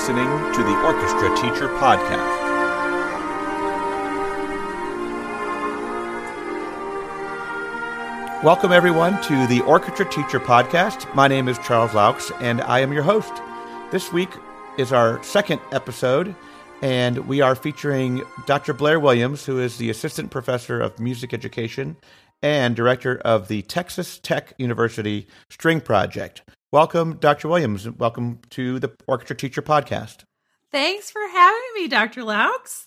Listening to the Orchestra Teacher Podcast. Welcome, everyone, to the Orchestra Teacher Podcast. My name is Charles Laux, and I am your host. This week is our second episode, and we are featuring Dr. Blair Williams, who is the Assistant Professor of Music Education and Director of the Texas Tech University String Project. Welcome, Dr. Williams. Welcome to the Orchestra Teacher Podcast. Thanks for having me, Dr. Laux.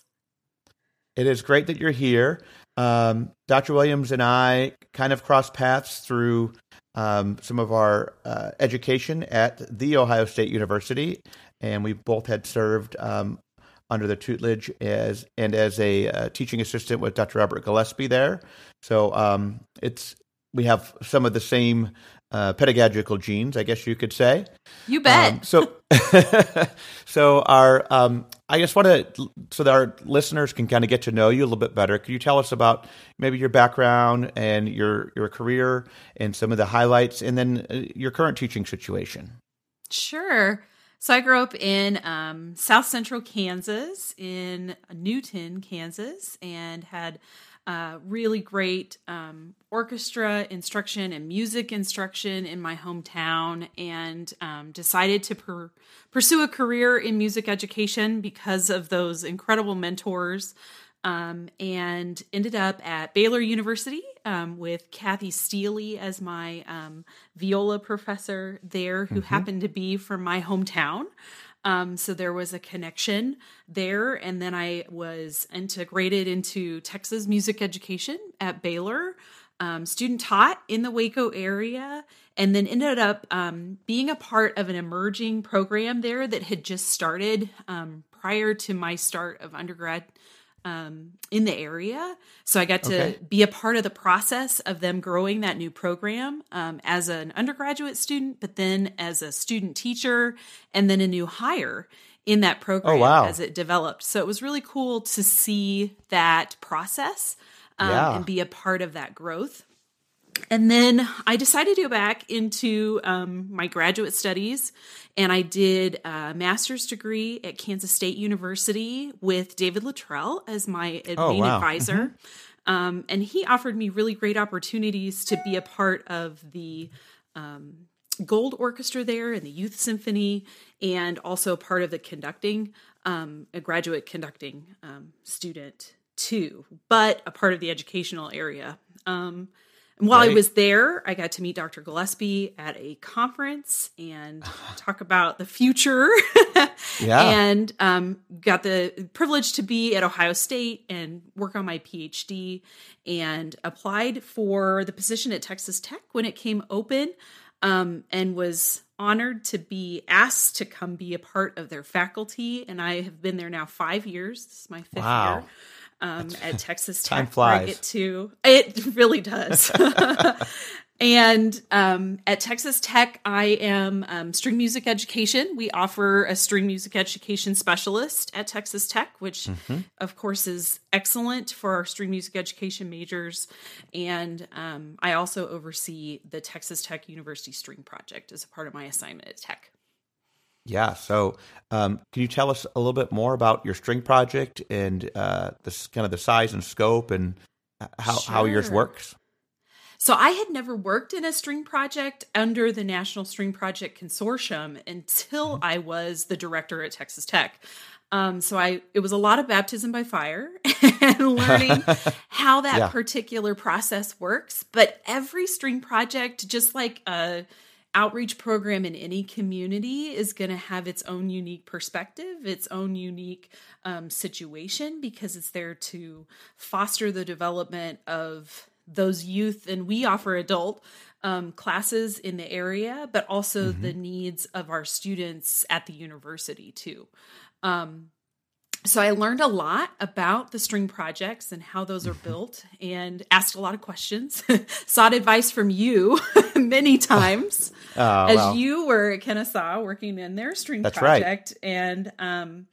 It is great that you're here. Um, Dr. Williams and I kind of crossed paths through um, some of our uh, education at The Ohio State University, and we both had served um, under the tutelage as and as a uh, teaching assistant with Dr. Robert Gillespie there. So um, it's we have some of the same uh, pedagogical genes, I guess you could say. You bet. Um, so, so our, um, I just want to, so that our listeners can kind of get to know you a little bit better. Could you tell us about maybe your background and your your career and some of the highlights, and then uh, your current teaching situation? Sure. So I grew up in um, South Central Kansas, in Newton, Kansas, and had uh, really great um, orchestra instruction and music instruction in my hometown, and um, decided to per- pursue a career in music education because of those incredible mentors. Um, and ended up at Baylor University um, with Kathy Steely as my um, viola professor there, who mm-hmm. happened to be from my hometown. Um, so there was a connection there. And then I was integrated into Texas music education at Baylor, um, student taught in the Waco area, and then ended up um, being a part of an emerging program there that had just started um, prior to my start of undergrad um, in the area. So I got to okay. be a part of the process of them growing that new program um, as an undergraduate student, but then as a student teacher, and then a new hire in that program oh, wow. as it developed. So it was really cool to see that process um, yeah. and be a part of that growth. And then I decided to go back into um, my graduate studies, and I did a master's degree at Kansas State University with David Littrell as my oh, main wow. advisor. Mm-hmm. Um, and he offered me really great opportunities to be a part of the um, Gold Orchestra there and the Youth Symphony, and also part of the conducting, um, a graduate conducting um, student too, but a part of the educational area. Um, and while right. I was there, I got to meet Dr. Gillespie at a conference and talk about the future. yeah. And um, got the privilege to be at Ohio State and work on my PhD and applied for the position at Texas Tech when it came open um, and was honored to be asked to come be a part of their faculty. And I have been there now five years. This is my fifth wow. year um, at Texas Tech. Time flies. I get to it really does. and um, at Texas Tech, I am um, string music education. We offer a string music education specialist at Texas Tech, which mm-hmm. of course is excellent for our string music education majors. And um, I also oversee the Texas Tech University String Project as a part of my assignment at Tech. Yeah. So, um, can you tell us a little bit more about your string project and uh, this kind of the size and scope and how sure. how yours works? So, I had never worked in a string project under the National String Project Consortium until mm-hmm. I was the director at Texas Tech. Um, so I it was a lot of baptism by fire and learning how that yeah. particular process works. But every string project, just like a outreach program in any community is going to have its own unique perspective, its own unique um, situation, because it's there to foster the development of those youth. And we offer adult um, classes in the area, but also mm-hmm. the needs of our students at the university, too. Um, so I learned a lot about the string projects and how those are mm-hmm. built and asked a lot of questions. Sought advice from you many times oh, as wow. you were at Kennesaw working in their string That's project right. and um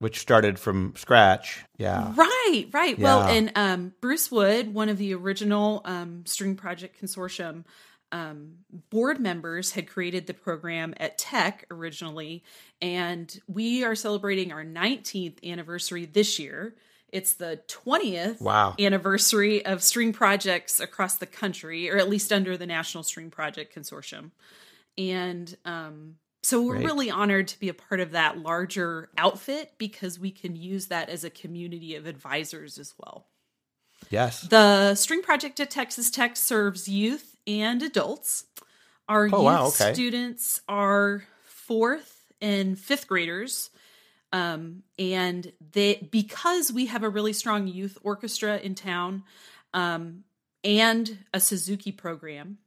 which started from scratch. Yeah. Right, right. Yeah. Well, and um Bruce Wood, one of the original um string project consortium um, board members had created the program at Tech originally, and we are celebrating our 19th anniversary this year. It's the 20th Wow. anniversary of string projects across the country, or at least under the National String Project Consortium. And um, so we're Great. really honored to be a part of that larger outfit because we can use that as a community of advisors as well. Yes. The String Project at Texas Tech serves youth and adults. Our Oh, youth wow, okay. students are fourth and fifth graders. Um, and they because we have a really strong youth orchestra in town um, and a Suzuki program.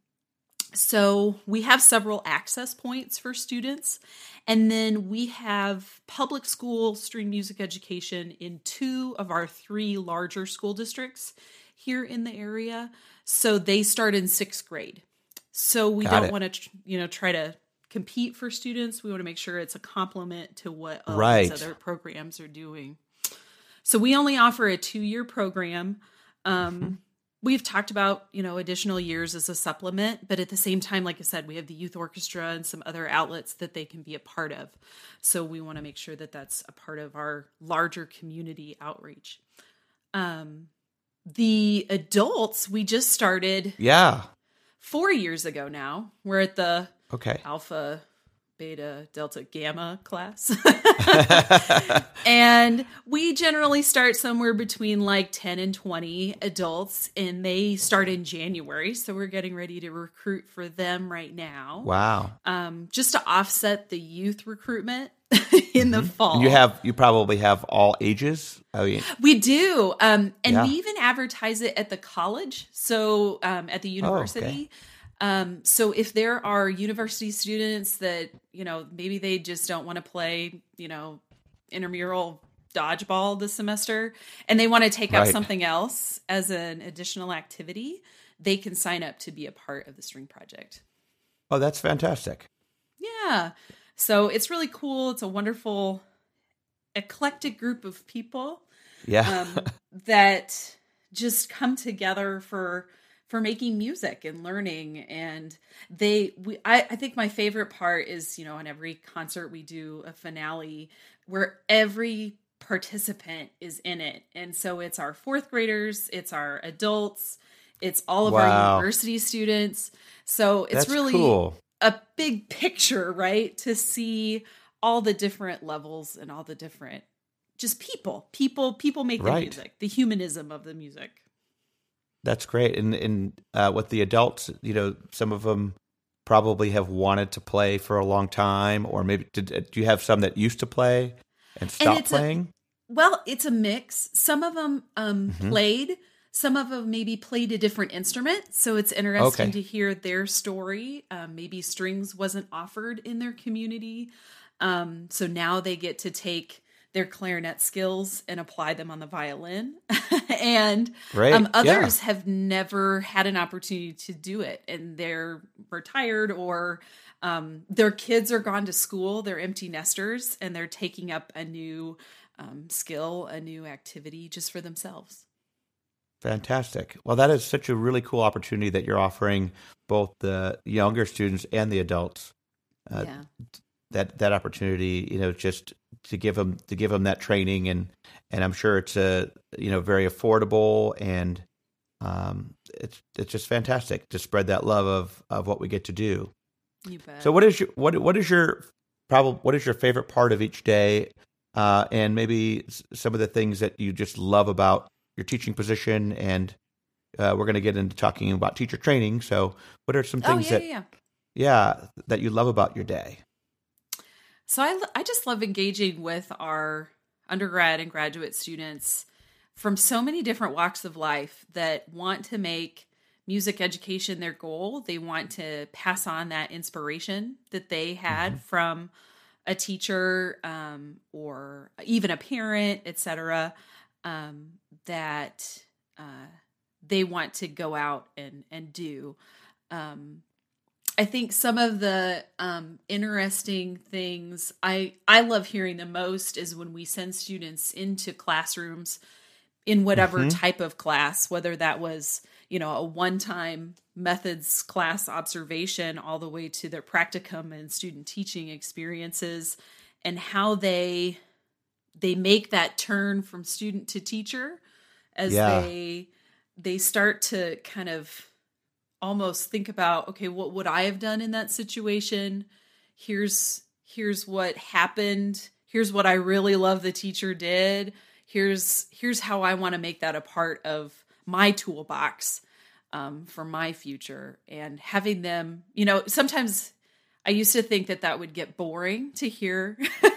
So we have several access points for students. And then we have public school string music education in two of our three larger school districts here in the area. So they start in sixth grade. So we Got don't want to, you know, try to compete for students. We want to make sure it's a complement to what all Right. these other programs are doing. So we only offer a two-year program. Um, we've talked about you know additional years as a supplement, but at the same time, like I said, we have the youth orchestra and some other outlets that they can be a part of. So we want to make sure that that's a part of our larger community outreach. Um, the adults we just started Yeah. four years ago now. We're at the Okay. alpha, beta, delta, gamma class. and we generally start somewhere between like 10 and 20 adults, and they start in January. So we're getting ready to recruit for them right now. Wow. Um, just to offset the youth recruitment in the fall. Mm-hmm. And you have you probably have all ages. I mean, We do. Um, and Yeah. we even advertise it at the college. So um, at the university. Um, so if there are university students that, you know, maybe they just don't want to play, you know, intramural dodgeball this semester and they want to take up something else as an additional activity, they can sign up to be a part of the string project. oh, that's fantastic. Yeah. So it's really cool. It's a wonderful, eclectic group of people Yeah. um, that just come together for for making music and learning and they we I, I think my favorite part is you know on every concert we do a finale where every participant is in it and so it's our fourth graders it's our adults it's all of our university students so it's that's really cool. A big picture, right? To see all the different levels and all the different just people, people, people make the Right. music, the humanism of the music. That's great. And and uh, with the adults, you know, some of them probably have wanted to play for a long time, or maybe did, uh, do you have some that used to play and stopped it's a- playing? Well, it's a mix. Some of them um, Mhm. played. Some of them maybe played a different instrument, so it's interesting Okay. to hear their story. Um, maybe strings wasn't offered in their community, um, so now they get to take their clarinet skills and apply them on the violin. and. Um, Yeah. others have never had an opportunity to do it, and they're retired or um, their kids are gone to school. They're empty nesters, and they're taking up a new um, skill, a new activity just for themselves. Fantastic. Well, that is such a really cool opportunity that you're offering both the younger students and the adults. Uh, yeah, That that opportunity, you know, just to give them to give them that training, and and I'm sure it's a you know very affordable and um, it's it's just fantastic to spread that love of of what we get to do. you bet. So what is your what what is your probably what is your favorite part of each day, uh, and maybe some of the things that you just love about your teaching position, and uh, we're going to get into talking about teacher training. So what are some oh things yeah, that yeah, yeah. yeah that you love about your day? So I, I just love engaging with our undergrad and graduate students from so many different walks of life that want to make music education their goal. They want to pass on that inspiration that they had from a teacher um, or even a parent, etc. Um, that uh, they want to go out and and do. Um, I think some of the um, interesting things I I love hearing the most is when we send students into classrooms in whatever Mhm. type of class, whether that was you know, a one time methods class observation all the way to their practicum and student teaching experiences and how they they make that turn from student to teacher as Yeah. they they start to kind of almost think about okay what would i have done in that situation? Here's here's what happened. Here's what i really love the teacher did. Here's here's how i want to make that a part of my toolbox um, for my future and having them you know sometimes i used to think that that would get boring to hear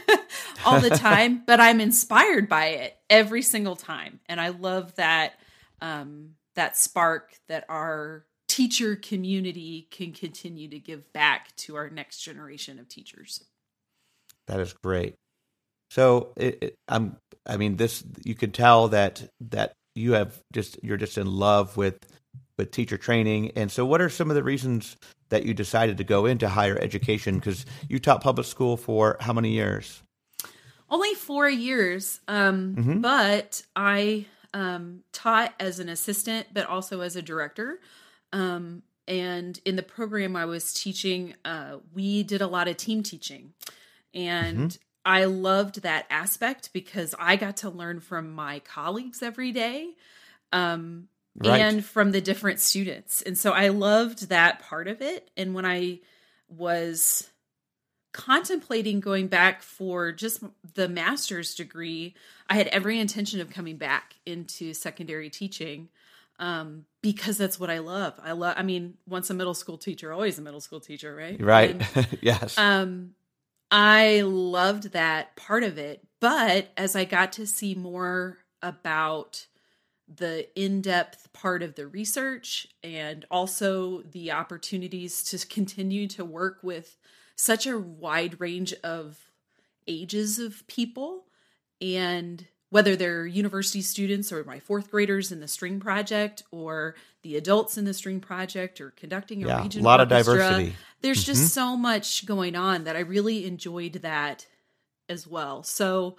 all the time but i'm inspired by it every single time and i love that um, that spark that our teacher community can continue to give back to our next generation of teachers That is great. So it, it, I'm, I mean, this you can tell that that you have just you're just in love with with teacher training. And so, what are some of the reasons that you decided to go into higher education? Because you taught public school for how many years? Only four years um, Mhm. but i um, taught as an assistant but also as a director. Um, and in the program i was teaching uh, we did a lot of team teaching. And i loved that aspect because i got to learn from my colleagues every day um, Right. and from the different students. And so i loved that part of it. And when i was contemplating going back for just the master's degree, I had every intention of coming back into secondary teaching um, because that's what I love. I love. I mean, once a middle school teacher, always a middle school teacher, right? Right. And, yes. um, I loved that part of it, but as I got to see more about the in-depth part of the research and also the opportunities to continue to work with such a wide range of ages of people and whether they're university students or my fourth graders in the string project or the adults in the string project or conducting a yeah. A regional lot of diversity. there's Mhm. just so much going on that I really enjoyed that as well. So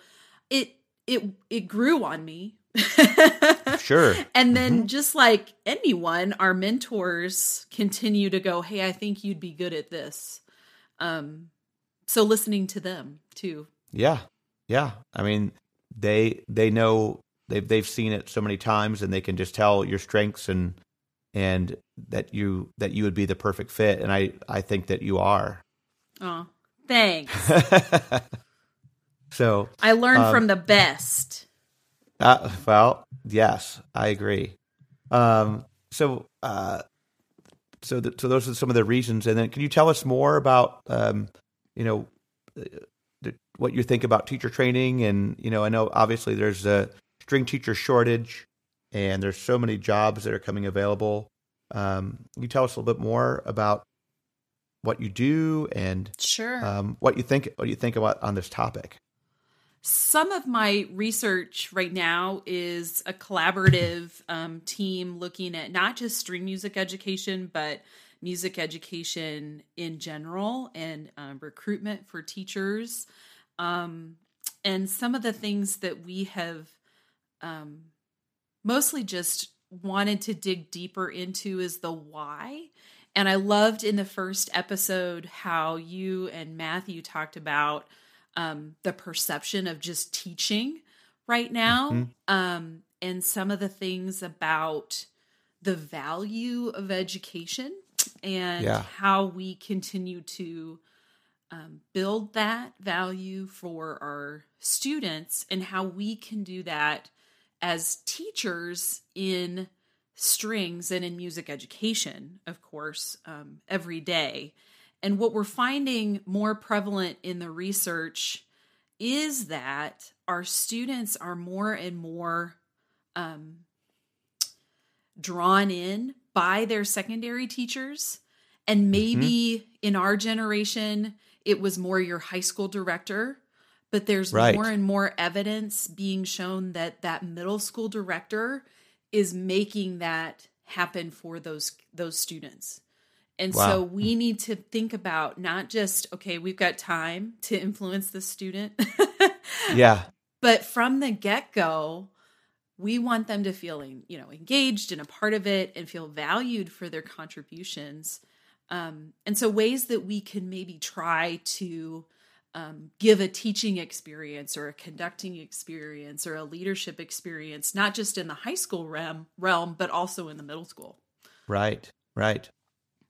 it it it grew on me. Sure. And then Mhm. just like anyone, our mentors continue to go, "Hey, I think you'd be good at this." Um so listening to them too. Yeah, yeah. I mean, they they know they've they've seen it so many times, and they can just tell your strengths and and that you that you would be the perfect fit. And I I think that you are. Oh, thanks. so, I learned Um, from the best. uh, well, yes, I agree. Um, so, uh, so so those are some of the reasons. And then, can you tell us more about um, you know uh, the, what you think about teacher training? And you know, I know obviously there's a string teacher shortage, and there's so many jobs that are coming available. Um, can you tell us a little bit more about what you do and Sure. um, what you think what you think about on this topic? Some of my research right now is a collaborative um, team looking at not just string music education, but music education in general and um, recruitment for teachers. Um, and some of the things that we have um, mostly just wanted to dig deeper into is the why. And I loved in the first episode how you and Matthew talked about um, the perception of just teaching right now Mhm. um, and some of the things about the value of education and Yeah. how we continue to um, build that value for our students and how we can do that as teachers in strings and in music education, of course, um, every day. And what we're finding more prevalent in the research is that our students are more and more um, drawn in by their secondary teachers. And maybe in our generation, it was more your high school director. But there's Right. more and more evidence being shown that that middle school director is making that happen for those those students. And so we need to think about not just okay, we've got time to influence the student, Yeah, but from the get-go, we want them to feel you know engaged and a part of it and feel valued for their contributions. Um, and so ways that we can maybe try to um, give a teaching experience or a conducting experience or a leadership experience not just in the high school realm realm but also in the middle school. Right right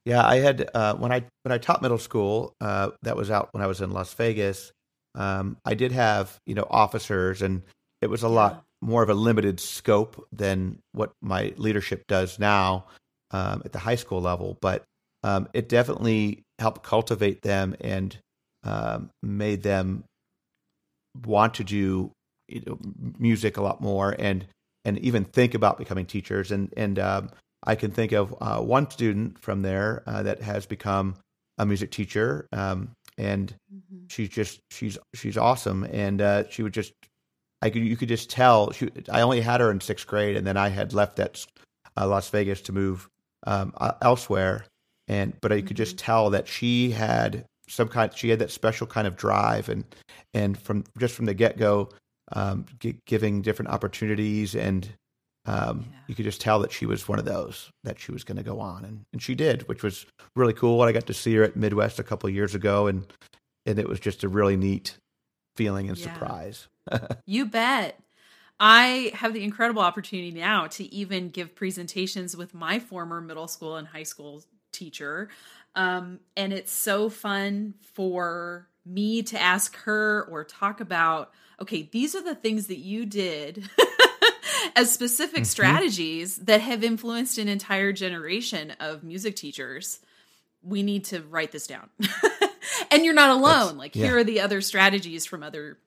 yeah i had uh, when i when i taught middle school uh, that was out when i was in las vegas um, i did have you know officers and it was a lot more of a limited scope than what my leadership does now um, at the high school level, but um, it definitely helped cultivate them and um, made them want to do you know, music a lot more and and even think about becoming teachers. And and um, I can think of uh, one student from there uh, that has become a music teacher, um, and mm-hmm. she's just she's she's awesome, and uh, she would just I could you could just tell. She, I only had her in sixth grade, and then I had left that uh, Las Vegas to move um, uh, elsewhere. And but I could just mm-hmm. tell that she had some kind. She had that special kind of drive, and and from just from the get go, um, g- giving different opportunities, and um, yeah. you could just tell that she was one of those that she was going to go on, and and she did, which was really cool. And I got to see her at Midwest a couple years ago, and and it was just a really neat feeling and yeah. surprise. you bet. I have the incredible opportunity now to even give presentations with my former middle school and high school teacher. Um, and it's so fun for me to ask her or talk about okay, these are the things that you did as specific mm-hmm. strategies that have influenced an entire generation of music teachers. We need to write this down. and you're not alone. That's, like, yeah. here are the other strategies from other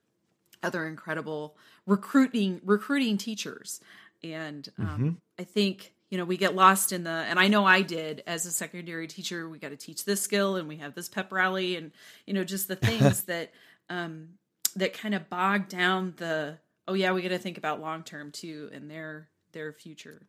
other incredible recruiting recruiting teachers and um, mm-hmm. i think you know we get lost in the and i know i did as a secondary teacher we got to teach this skill and we have this pep rally and you know just the things that um that kind of bog down the oh yeah we got to think about long term too and their their future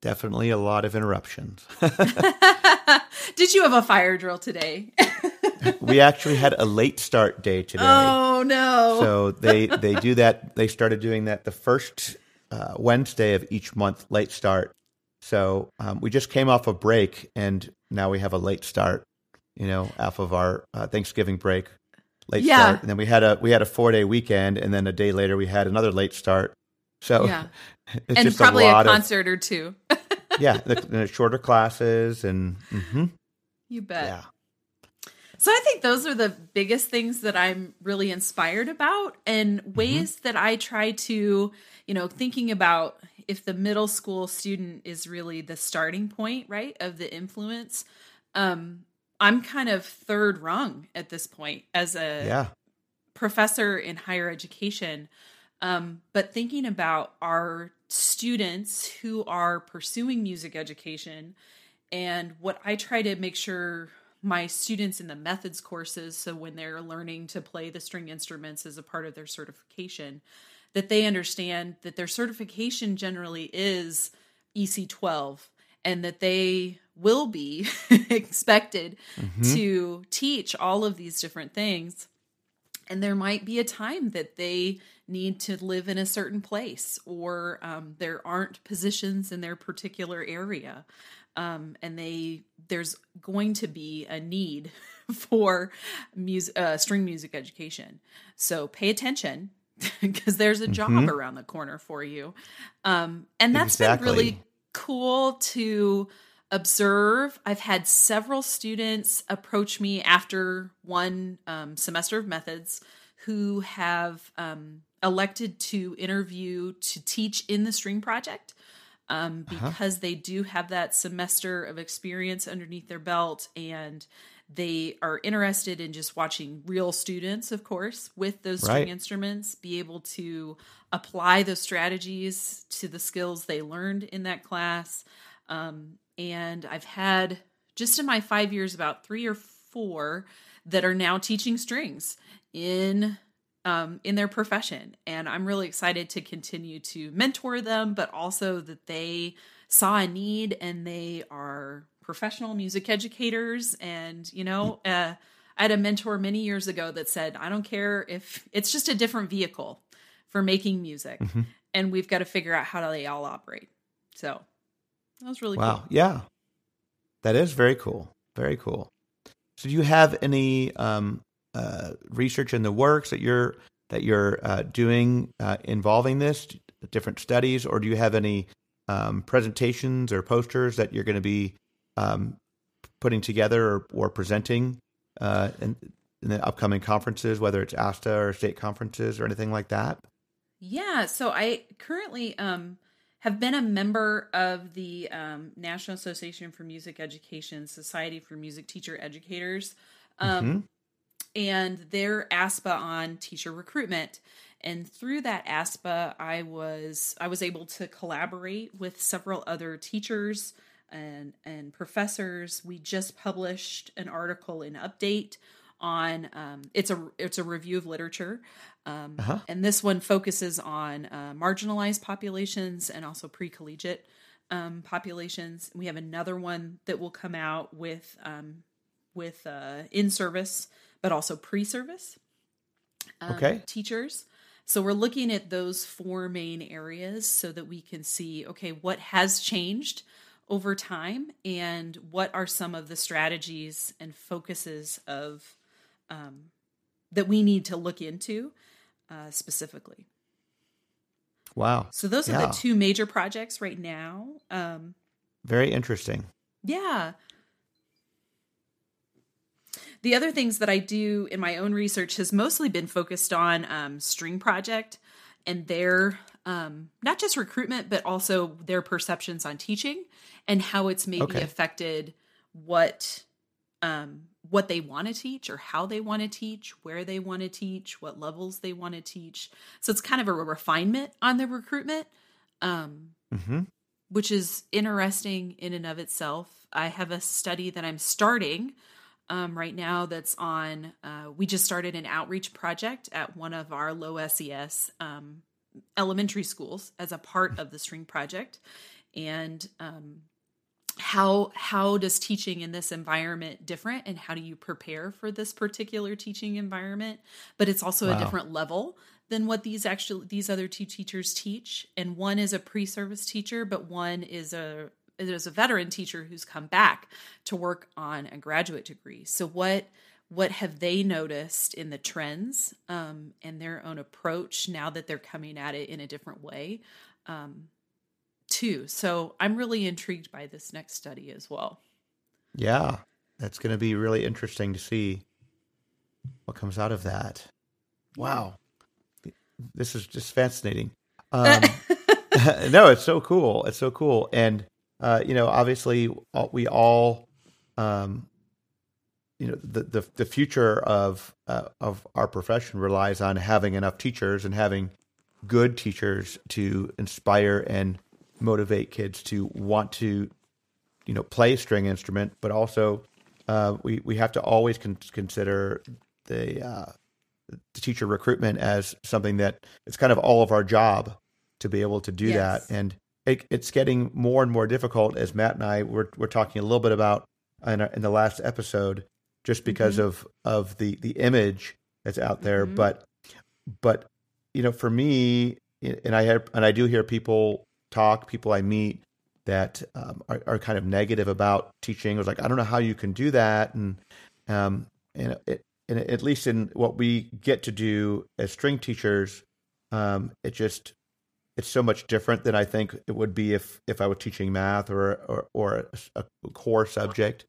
definitely a lot of interruptions did you have a fire drill today we actually had a late start day today. Oh no! So they they do that. They started doing that the first uh, Wednesday of each month, late start. So um, we just came off a break, and now we have a late start. You know, off of our uh, Thanksgiving break, late yeah. start, and then we had a we had a four day weekend, and then a day later we had another late start. So yeah, and probably a, a concert of, or two. yeah, the, the, shorter classes and. Mm-hmm. You bet. Yeah. So I think those are the biggest things that I'm really inspired about and mm-hmm. ways mm-hmm. that I try to, you know, thinking about if the middle school student is really the starting point, right, of the influence. Um I'm kind of third rung at this point as a yeah. professor in higher education. Um, but thinking about our students who are pursuing music education and what I try to make sure my students in the methods courses so when they're learning to play the string instruments as a part of their certification that they understand that their certification generally is EC12 and that they will be expected mm-hmm. to teach all of these different things and there might be a time that they need to live in a certain place or um, there aren't positions in their particular area um, and they there's going to be a need for music, uh, string music education. So pay attention because there's a job mm-hmm. around the corner for you. Um, and that's exactly. been really cool to observe. I've had several students approach me after one um, semester of methods who have um, elected to interview to teach in the string project um, uh-huh. because uh-huh. they do have that semester of experience underneath their belt and they are interested in just watching real students, of course, with those right. string instruments, be able to apply those strategies to the skills they learned in that class. Um, and I've had just in my five years about three or four that are now teaching strings in um, in their profession. And I'm really excited to continue to mentor them, but also that they saw a need and they are professional music educators. And, you know, uh, I had a mentor many years ago that said, I don't care if it's just a different vehicle for making music, mm-hmm. and we've got to figure out how they all operate. So that was really cool. wow. Cool. Yeah, that is very cool. Very cool. So, do you have any um, uh, research in the works that you're that you're uh, doing uh, involving this, different studies, or do you have any um, presentations or posters that you're going to be um, putting together or, or presenting uh, in, in, the upcoming conferences, whether it's ASTA or state conferences or anything like that? Yeah, so I currently um, have been a member of the um, National Association for Music Education Society for Music Teacher Educators. Um, mm-hmm and their ASPA on teacher recruitment. And through that ASPA, I was I was able to collaborate with several other teachers and and professors. We just published an article in Update on um, it's a it's a review of literature, um, uh-huh. and this one focuses on uh, marginalized populations and also pre collegiate um, populations. We have another one that will come out with um, with uh, in service but also pre-service um, okay teachers so we're looking at those four main areas so that we can see okay what has changed over time and what are some of the strategies and focuses of um, that we need to look into uh, specifically. Wow. So those yeah. are the two major projects right now um, very interesting. Yeah. The other things that I do in my own research has mostly been focused on um, String Project and their um, not just recruitment, but also their perceptions on teaching and how it's maybe okay. affected what um, what they want to teach or how they want to teach, where they want to teach, what levels they want to teach. So it's kind of a refinement on the recruitment, um, mm-hmm. which is interesting in and of itself. I have a study that I'm starting um, right now that's on. Uh, we just started an outreach project at one of our low SES um, elementary schools as a part of the String Project, and um, how how does teaching in this environment different, and how do you prepare for this particular teaching environment? But it's also wow. a different level than what these actually these other two teachers teach and one is a pre-service teacher but one is a there's a veteran teacher who's come back to work on a graduate degree. So what what have they noticed in the trends um, and their own approach now that they're coming at it in a different way um, too? So I'm really intrigued by this next study as well. Yeah, that's going to be really interesting to see what comes out of that. Wow, this is just fascinating. Um, no, it's so cool. It's so cool, and uh, you know, obviously we all, um, you know, the, the, the future of, uh, of our profession relies on having enough teachers and having good teachers to inspire and motivate kids to want to, you know, play a string instrument, but also, uh, we, we have to always con- consider the, uh, the teacher recruitment as something that it's kind of all of our job to be able to do yes. that. And, it, it's getting more and more difficult as Matt and I were, were talking a little bit about in, in the last episode, just because mm-hmm. of, of the, the image that's out there. Mm-hmm. But, but, you know, for me, and I have, and I do hear people talk, people I meet that um, are, are, kind of negative about teaching. It was like, I don't know how you can do that. And, um, and, it, and at least in what we get to do as string teachers, um, it just it's so much different than I think it would be if if I was teaching math or or, or a, a core subject.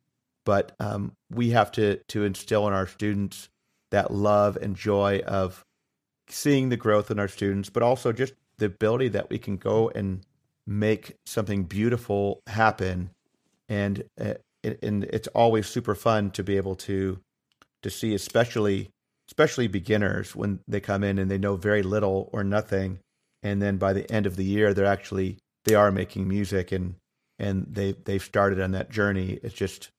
But um, we have to to instill in our students that love and joy of seeing the growth in our students, but also just the ability that we can go and make something beautiful happen. And uh, and it's always super fun to be able to to see, especially especially beginners when they come in and they know very little or nothing and then by the end of the year they're actually they are making music and and they they've started on that journey it's just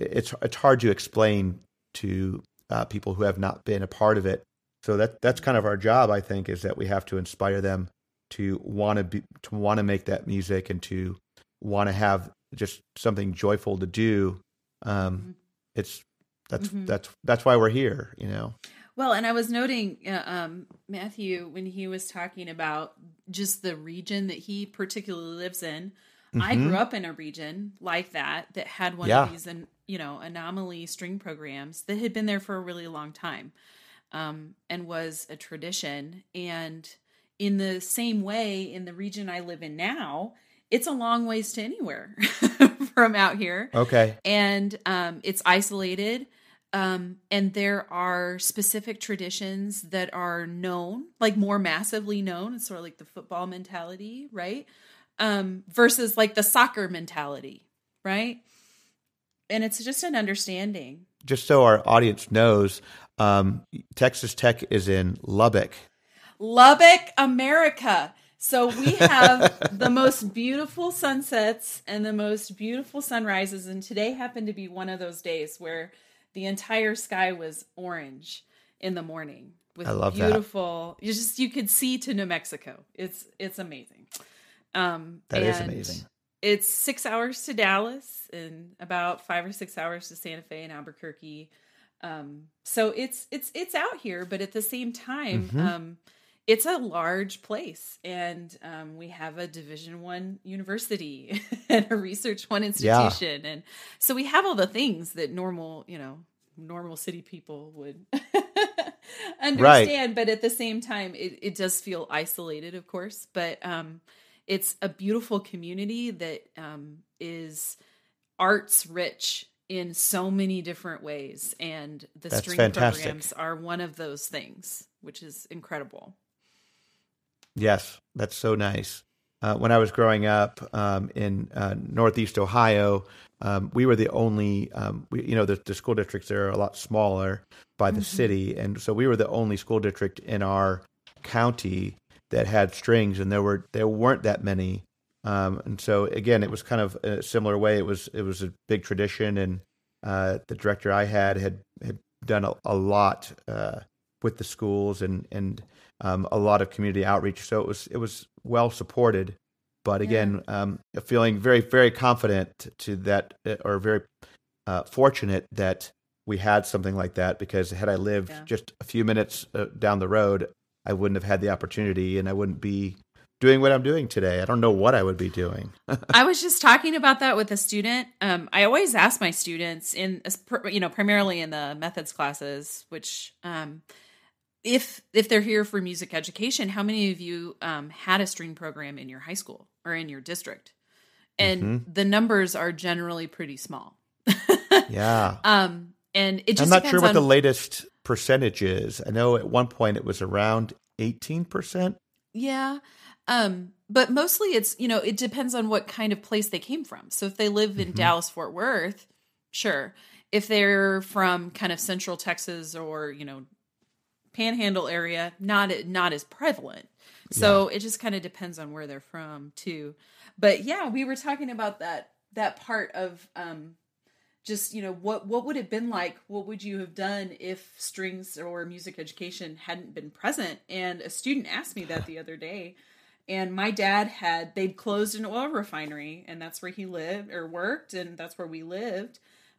it's it's hard to explain to uh, people who have not been a part of it so that that's kind of our job i think is that we have to inspire them to want to be to want to make that music and to want to have just something joyful to do um, mm-hmm. it's that's mm-hmm. that's that's why we're here you know Well, and I was noting uh, um, Matthew when he was talking about just the region that he particularly lives in. I Mhm. grew up in a region like that that had one Yeah. of these, and you know, anomaly string programs that had been there for a really long time, um, and was a tradition. And in the same way, in the region I live in now, it's a long ways to anywhere from out here Okay. and um, it's isolated. Um, and there are specific traditions that are known, like more massively known. It's sort of like the football mentality, right? Um, versus like the soccer mentality, right? And it's just an understanding. Just so our audience knows, um, Texas Tech is in Lubbock. Lubbock, America. So we have the most beautiful sunsets and the most beautiful sunrises. And today happened to be one of those days where the entire sky was orange in the morning with I love that. beautiful. You just you could see to New Mexico. It's it's amazing. Um, That is amazing. It's six hours to Dallas and about five or six hours to Santa Fe and Albuquerque. Um, so it's it's it's out here, but at the same time, Mhm. um, it's a large place, and um, we have a Division One university and a Research One institution, and so we have all the things that normal, you know, normal city people would understand. But at the same time, it, it does feel isolated, of course. But um, it's a beautiful community that um, is arts rich in so many different ways, and the That's string fantastic. programs are one of those things, which is incredible. Yes, that's so nice. Uh, when I was growing up um, in uh, Northeast Ohio, um, we were the only, um, we, you know, the, the school districts there are a lot smaller by the Mhm. city, and so we were the only school district in our county that had strings, and there were there weren't that many. Um, and so again, it was kind of a similar way. It was it was a big tradition, and uh, the director I had had had done a, a lot uh, with the schools and and um, a lot of community outreach. So it was it was well supported. But again, um, feeling very very confident to that, uh, or very uh, fortunate that we had something like that. Because had I lived Yeah. just a few minutes uh, down the road, I wouldn't have had the opportunity, and I wouldn't be doing what I'm doing today. I don't know what I would be doing. I was just talking about that with a student. Um, I always ask my students in, you know, primarily in the methods classes, which, um, if if they're here for music education, how many of you um, had a string program in your high school or in your district? And Mm-hmm. the numbers are generally pretty small. yeah. um, and it just I'm not sure what on, the latest percentage is. I know at one point it was around 18%. Yeah. Um, but mostly it's, you know, it depends on what kind of place they came from. So if they live in Mhm. Dallas, Fort Worth, sure. If they're from kind of central Texas or, you know, panhandle area, not not as prevalent. So it just kind of depends on where they're from too. But yeah, we were talking about that that part of um just you know what what would it been like? What would you have done if strings or music education hadn't been present? And a student asked me that the other day and my dad had they'd closed an oil refinery and that's where he lived or worked and that's where we lived.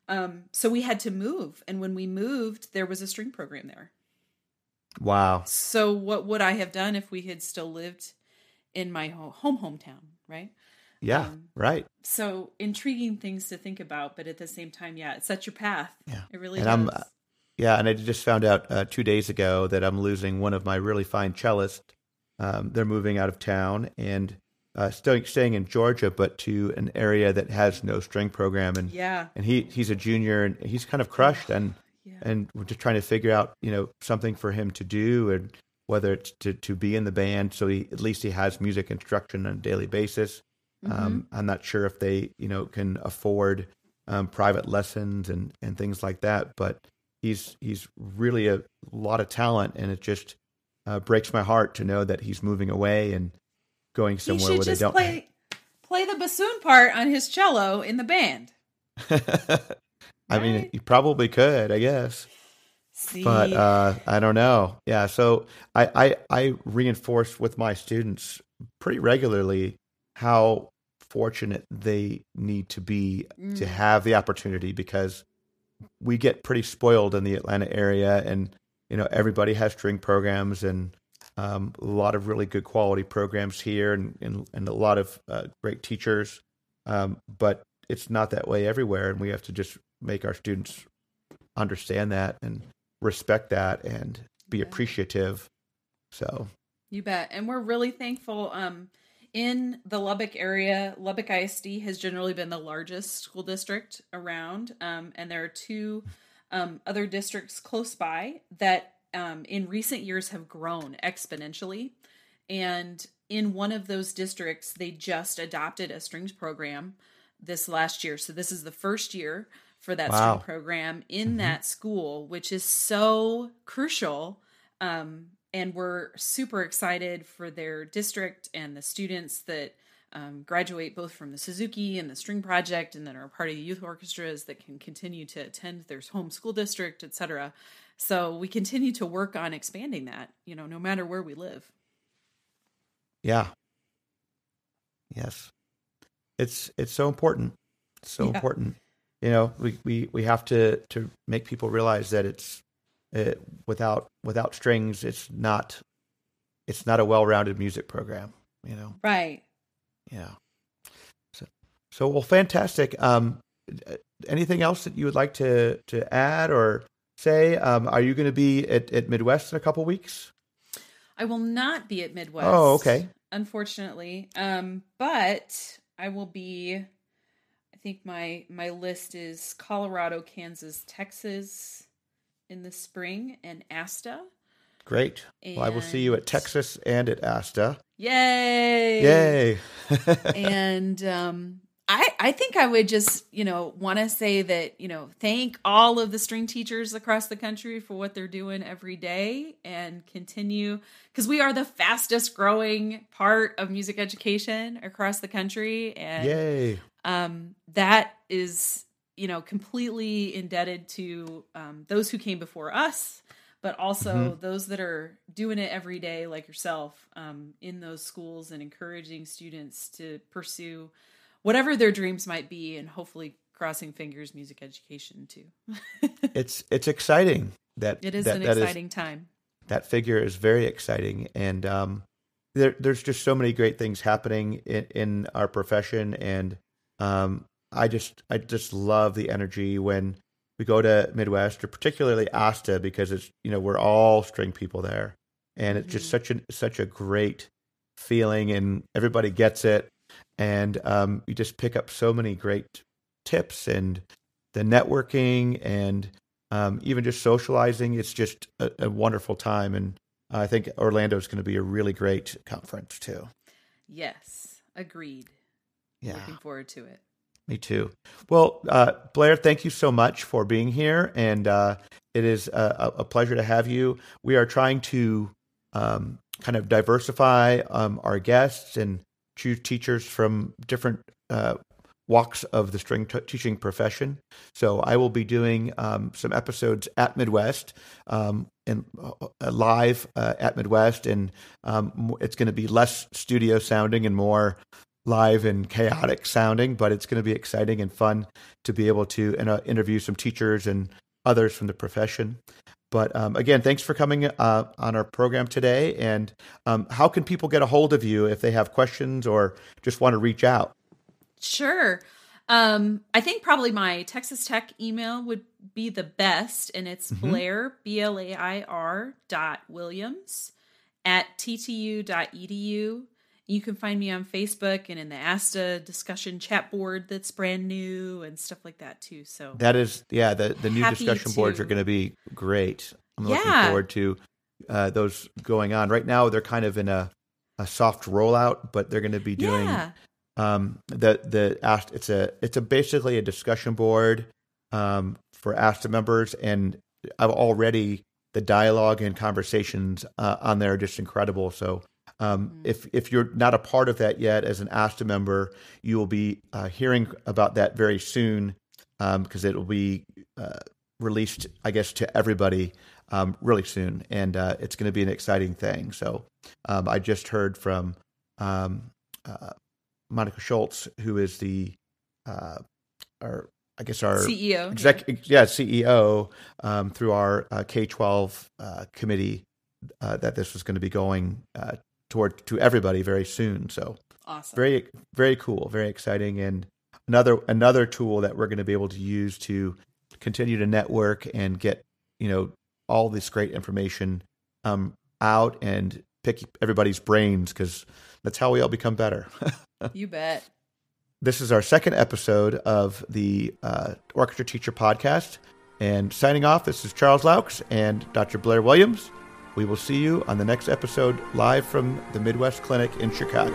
Um, so we had to move and when we moved there was a string program there. Wow. so what would i have done if we had still lived in my home hometown right Yeah, Um, right. so intriguing things to think about but at the same time yeah it sets your path Yeah. it really And does I'm, uh, Yeah, and I just found out uh, two days ago that I'm losing one of my really fine cellists. Um, they're moving out of town and uh, staying, staying in Georgia, but to an area that has no string program. And yeah and he he's a junior and he's kind of crushed and yeah and we're just trying to figure out you know something for him to do and whether it's to, to be in the band so he at least he has music instruction on a daily basis Mm-hmm. um, i'm not sure if they you know can afford um, private lessons and and things like that but he's he's really a lot of talent and it just uh, breaks my heart to know that he's moving away and going somewhere where they don't play play the bassoon part on his cello in the band i mean Right? you probably could i guess See, but uh, I don't know. Yeah, so I, I I reinforce with my students pretty regularly how fortunate they need to be to Mm. have the opportunity because we get pretty spoiled in the Atlanta area, and you know everybody has string programs and um, a lot of really good quality programs here and and, and a lot of uh, great teachers. Um, but it's not that way everywhere, and we have to just make our students understand that and respect that and be appreciative. So You bet. And we're really thankful. Um, in the Lubbock area, Lubbock ISD has generally been the largest school district around. Um, and there are two um, other districts close by that um, in recent years have grown exponentially. And in one of those districts, they just adopted a strings program this last year. So this is the first year for that Wow. string program in that school, which is so crucial. Um, and we're super excited for their district and the students that um, graduate both from the Suzuki and the String Project, and then are part of the youth orchestras that can continue to attend their home school district, etc. So we continue to work on expanding that, you know, no matter where we live. yeah, yes, it's it's so important. It's so Yeah. important. You know, we, we, we have to, to make people realize that it's uh, without without strings, it's not it's not a well rounded music program. You know. Right. Yeah. So, so well, fantastic. Um, anything else that you would like to to add or say? Um, are you going to be at, at Midwest in a couple weeks? I will not be at Midwest. Oh, okay. Unfortunately, um, but I will be. I think my my list is Colorado, Kansas, Texas in the spring, and ASTA. Great. Well, I will see you at Texas and at ASTA. Yay! Yay! and um, I I think I would just you know want to say that you know thank all of the string teachers across the country for what they're doing every day and continue because we are the fastest growing part of music education across the country and Yay! um, that is you know completely indebted to um, those who came before us but also those that are doing it every day like yourself um, in those schools and encouraging students to pursue whatever their dreams might be and hopefully crossing fingers music education too. It's it's exciting that it is that, an that exciting time. that figure is very exciting and um, there, there's just so many great things happening in, in our profession and um, i just i just love the energy when we go to midwest or particularly ASTA because it's you know we're all string people there. And it's just Mhm. such a such a great feeling and everybody gets it. And um, you just pick up so many great tips and the networking and um, even just socializing. It's just a, a wonderful time, and I think Orlando is going to be a really great conference too. yes. Agreed. Yeah, looking forward to it me too. Well, uh, Blair, thank you so much for being here, and uh, it is a, a pleasure to have you. We are trying to um, kind of diversify um, our guests and choose teachers from different uh, walks of the string t- teaching profession. So I will be doing um, some episodes at Midwest um, and uh, live uh, at Midwest, and um, it's going to be less studio sounding and more live and chaotic sounding, but it's going to be exciting and fun to be able to uh, interview some teachers and others from the profession. But um, again, thanks for coming uh, on our program today. And um, how can people get a hold of you if they have questions or just want to reach out? Sure. Um, I think probably my Texas Tech email would be the best, and it's Mhm. Blair B L A I R dot Williams at ttu.edu. You can find me on Facebook and in the ASTA discussion chat board that's brand new and stuff like that too. So That is, yeah, the, the new discussion boards are going to be great. I'm looking forward to uh, those going on. Right now, they're kind of in a, a soft rollout, but they're going to be doing yeah, um, the the Ast- it's a it's a basically a discussion board um, for ASTA members, and I've already the dialogue and conversations uh, on there are just incredible. So. Um, Mhm. If if you're not a part of that yet as an ASTA member, you will be uh, hearing about that very soon because it will be uh, released, I guess, to everybody um, really soon, and uh, it's going to be an exciting thing. So um, I just heard from um, uh, Monica Schultz, who is the, uh, or I guess our CEO, exec, yeah. yeah, CEO um, through our uh, K twelve uh, committee uh, that this was going to be going uh, toward to everybody very soon. So awesome, very very cool, very exciting, and another another tool that we're going to be able to use to continue to network and get you know all this great information um, out and pick everybody's brains because that's how we all become better. you bet. This is our second episode of the uh, Orchestra Teacher Podcast. And signing off, this is Charles Laux and Dr. Blair Williams. We will see you on the next episode live from the Midwest Clinic in Chicago.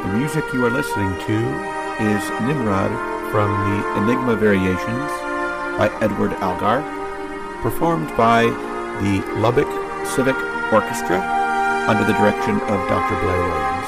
The music you are listening to is Nimrod from the Enigma Variations by Edward Elgar, performed by the Lubbock Civic Orchestra under the direction of Dr. Blair Williams.